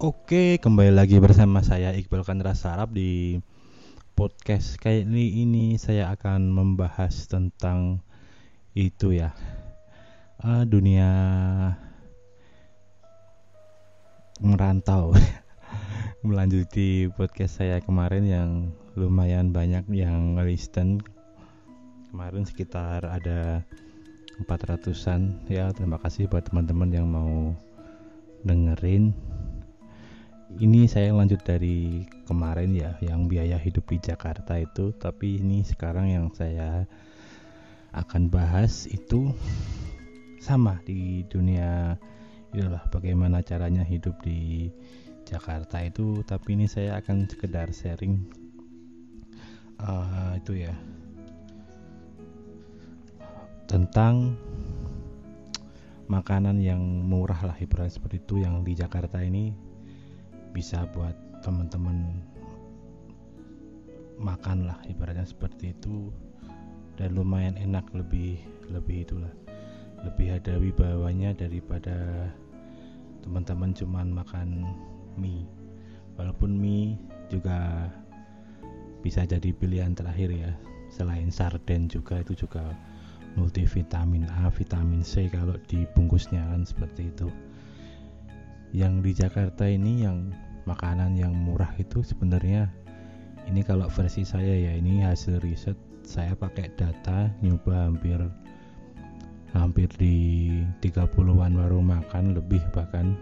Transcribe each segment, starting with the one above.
Oke, kembali lagi bersama saya Iqbal Kandra Sarap di podcast kayak ini ini saya akan membahas tentang itu ya. Uh, dunia merantau. Melanjuti podcast saya kemarin yang lumayan banyak yang listen kemarin sekitar ada 400an ya terima kasih buat teman-teman yang mau dengerin ini saya lanjut dari kemarin ya yang biaya hidup di Jakarta itu. Tapi ini sekarang yang saya akan bahas itu sama di dunia itulah bagaimana caranya hidup di Jakarta itu. Tapi ini saya akan sekedar sharing uh, itu ya tentang makanan yang murah lah ibarat seperti itu yang di Jakarta ini bisa buat teman-teman makan lah ibaratnya seperti itu. Dan lumayan enak lebih lebih itulah lebih ada wibawanya daripada teman-teman cuman makan mie. Walaupun mie juga bisa jadi pilihan terakhir ya. Selain sarden juga itu juga multivitamin A, vitamin C kalau dibungkusnya kan seperti itu. Yang di Jakarta ini yang makanan yang murah itu sebenarnya ini kalau versi saya ya ini hasil riset saya pakai data nyoba hampir hampir di 30-an warung makan lebih bahkan.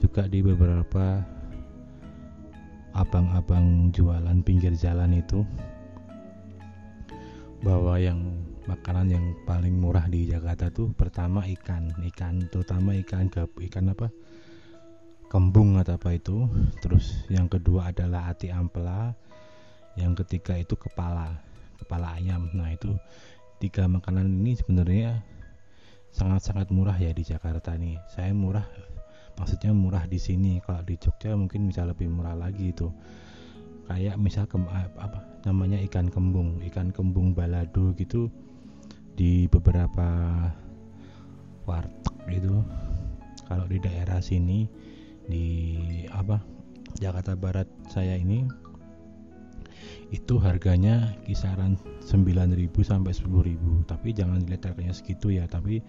Juga di beberapa abang-abang jualan pinggir jalan itu bahwa yang makanan yang paling murah di Jakarta tuh pertama ikan ikan terutama ikan gab ikan apa kembung atau apa itu. Terus yang kedua adalah ati ampela. Yang ketiga itu kepala kepala ayam. Nah itu tiga makanan ini sebenarnya sangat-sangat murah ya di Jakarta nih. Saya murah maksudnya murah di sini. Kalau di Jogja mungkin bisa lebih murah lagi itu. Kayak misal kem, apa namanya ikan kembung. Ikan kembung balado gitu di beberapa warteg gitu. Kalau di daerah sini di apa Jakarta Barat saya ini itu harganya kisaran 9.000 sampai 10.000 tapi jangan dilihat harganya segitu ya tapi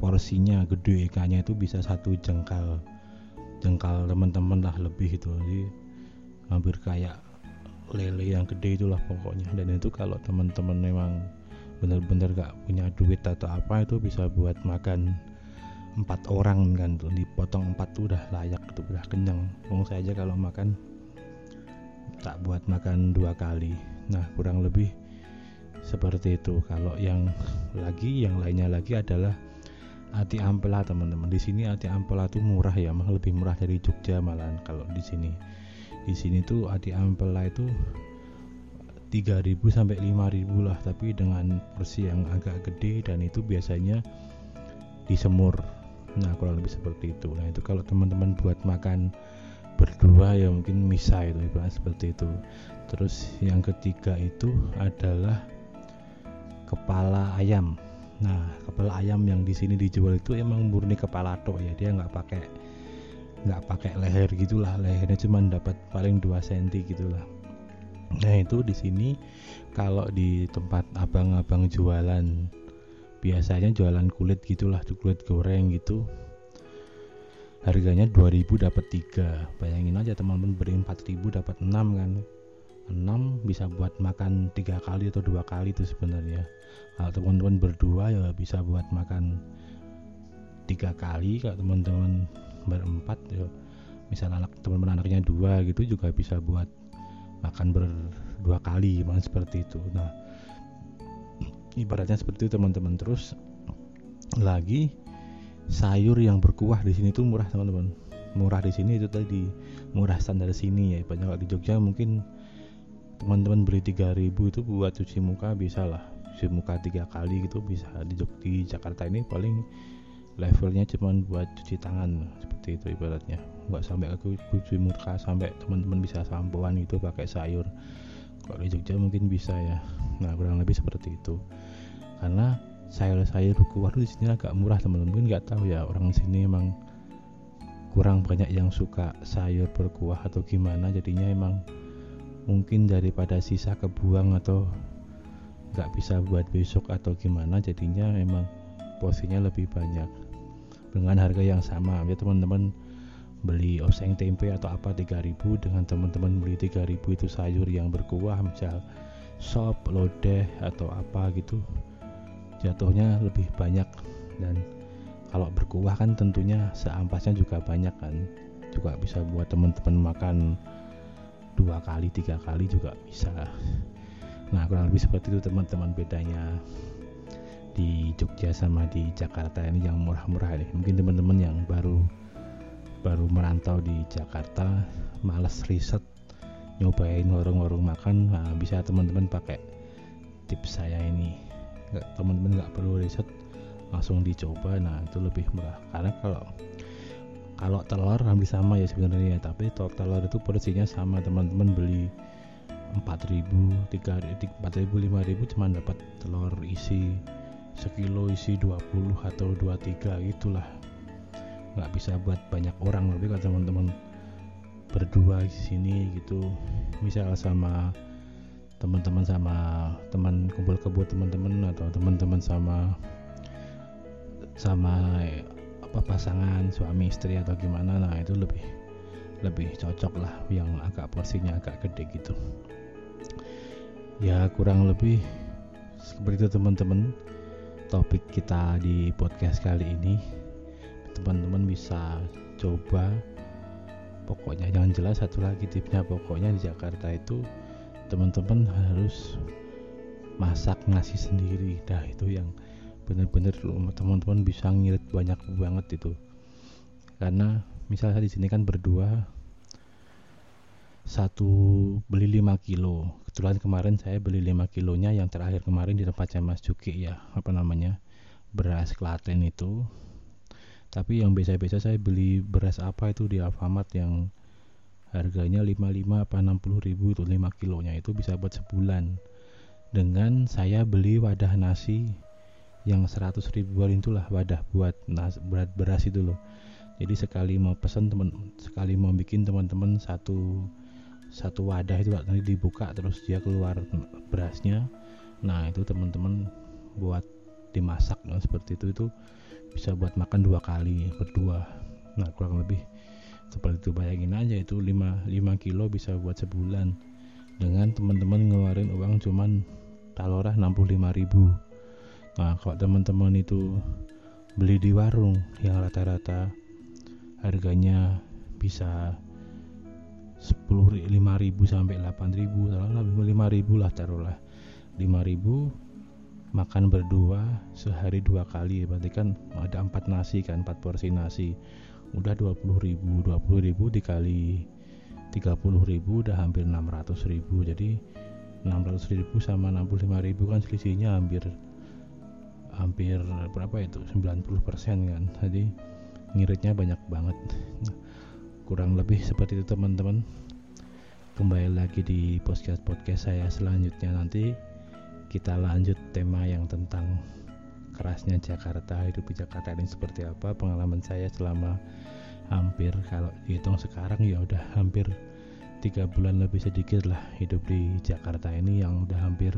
porsinya gede ikannya itu bisa satu jengkal jengkal teman-teman lah lebih itu jadi hampir kayak lele yang gede itulah pokoknya. Dan itu kalau teman-teman memang bener-bener gak punya duit atau apa itu bisa buat makan empat orang kan tuh dipotong empat tuh udah layak tuh udah kenyang. Ngomong saya aja kalau makan tak buat makan dua kali. Nah kurang lebih seperti itu. Kalau yang lagi yang lainnya lagi adalah ati ampela teman-teman. Di sini ati ampela tuh murah ya mah lebih murah dari Jogja malahan kalau di sini. Di sini tuh ati ampela itu 3000 sampai 5000 lah tapi dengan porsi yang agak gede dan itu biasanya disemur nah kurang lebih seperti itu. Nah itu kalau teman-teman buat makan berdua ya mungkin misa itu ibarat seperti itu. Terus yang ketiga itu adalah kepala ayam. Nah kepala ayam yang di sini dijual itu emang murni kepala tok ya. Dia nggak pakai nggak pakai leher gitulah. Lehernya cuma dapat paling 2 cm gitulah. Nah itu di sini kalau di tempat abang-abang jualan biasanya jualan kulit gitulah kulit goreng gitu. Harganya 2000 dapat 3 bayangin aja teman-teman beri 4000 dapat 6 kan. 6 bisa buat makan tiga kali atau dua kali itu sebenarnya. Kalau teman-teman berdua ya bisa buat makan tiga kali. Kalau teman-teman berempat ya misalnya anak teman-teman anaknya dua gitu juga bisa buat makan berdua kali makan seperti itu. Nah ibaratnya seperti itu teman-teman. Terus lagi sayur yang berkuah di sini tuh murah teman-teman. Murah di sini itu tadi. Murah standar sini ya. Banyak di Jogja mungkin teman-teman beli 3000 itu buat cuci muka bisa lah. Cuci muka tiga kali gitu bisa. Di Jogja Jakarta ini paling levelnya cuma buat cuci tangan seperti itu ibaratnya. Nggak sampai aku cuci muka sampai teman-teman bisa sampoan itu pakai sayur. Kalau di Jogja mungkin bisa ya nah kurang lebih seperti itu. Karena sayur-sayur kuah di sini agak murah teman-teman. Nggak tahu ya orang sini emang kurang banyak yang suka sayur berkuah atau gimana. Jadinya emang mungkin daripada sisa kebuang atau nggak bisa buat besok atau gimana jadinya emang porsinya lebih banyak. Dengan harga yang sama. Ya teman-teman beli oseng tempe atau apa 3000 dengan teman-teman beli 3000 itu sayur yang berkuah misal sop lodeh atau apa gitu jatuhnya lebih banyak. Dan kalau berkuah kan tentunya seampasnya juga banyak kan. Juga bisa buat teman-teman makan dua kali tiga kali juga bisa. Nah kurang lebih seperti itu teman-teman bedanya di Jogja sama di Jakarta ini yang murah-murah ini. Mungkin teman-teman yang baru baru merantau di Jakarta males riset nyobain warung-warung makan nah, bisa teman-teman pakai tips saya ini. Teman-teman nggak perlu riset langsung dicoba nah itu lebih murah. Karena kalau kalau telur hampir sama ya sebenarnya tapi telur, itu porsinya sama teman-teman beli 4000 3000 4000 5000 cuma dapat telur isi sekilo isi 20 atau 23 itulah nggak bisa buat banyak orang tapi kalau teman-teman berdua di sini gitu. Misal sama teman-teman sama teman kumpul kebo teman-teman atau teman-teman sama sama apa pasangan suami istri atau gimana nah itu lebih lebih cocok lah yang agak porsinya agak gede gitu. Ya kurang lebih seperti itu teman-teman topik kita di podcast kali ini. Teman-teman bisa coba pokoknya. Jangan jelas satu lagi tipsnya pokoknya di Jakarta itu teman-teman harus masak nasi sendiri. Dah itu yang bener-bener teman-teman bisa ngirit banyak banget itu. Karena misalnya di sini kan berdua satu beli 5 kilo. Kebetulan kemarin saya beli 5 kilonya yang terakhir kemarin di tempatnya Mas Juki ya apa namanya beras Klaten itu tapi yang biasa-biasa saya beli beras apa itu di Alfamart yang harganya 55 apa 60 ribu itu 5 kilonya itu bisa buat sebulan. Dengan saya beli wadah nasi yang 100 ribuan itulah wadah buat nas, berat beras itu loh. Jadi sekali mau pesan teman sekali mau bikin teman-teman satu satu wadah itu nanti dibuka terus dia keluar berasnya. Nah itu teman-teman buat dimasak nah, seperti itu itu bisa buat makan dua kali berdua. Nah kurang lebih seperti itu. Bayangin aja itu 5, 5 kilo bisa buat sebulan. Dengan teman-teman ngeluarin uang cuman talorah 65 ribu. Nah, kalau teman-teman itu beli di warung yang rata-rata harganya bisa 10 5000 sampai 8000 taruhlah 5000 lah taruhlah. 5000 makan berdua sehari dua kali berarti kan ada empat nasi kan empat porsi nasi. Udah 20000 20000 dikali 30000 udah hampir 600000 jadi 600.000 sama 65.000 kan selisihnya hampir hampir berapa itu? 90% kan. Jadi ngiritnya banyak banget. Kurang lebih seperti itu teman-teman. Kembali lagi di podcast podcast saya selanjutnya nanti kita lanjut tema yang tentang kerasnya Jakarta hidup di Jakarta ini seperti apa pengalaman saya selama hampir kalau dihitung sekarang ya udah hampir tiga bulan lebih sedikit lah hidup di Jakarta ini yang udah hampir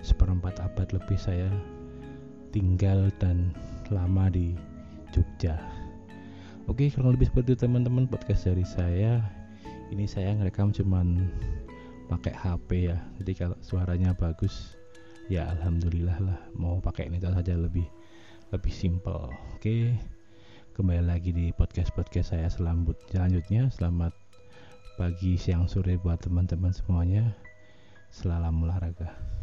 seperempat abad lebih saya tinggal dan lama di Jogja. Oke, kurang lebih seperti itu teman-teman podcast dari saya. Ini saya ngerekam cuman pakai HP ya. Jadi kalau suaranya bagus ya alhamdulillah lah. Mau pakai ini saja lebih lebih simple. Oke. Kembali lagi di podcast-podcast saya selanjutnya. Selamat pagi, siang, sore buat teman-teman semuanya. Selamat olahraga.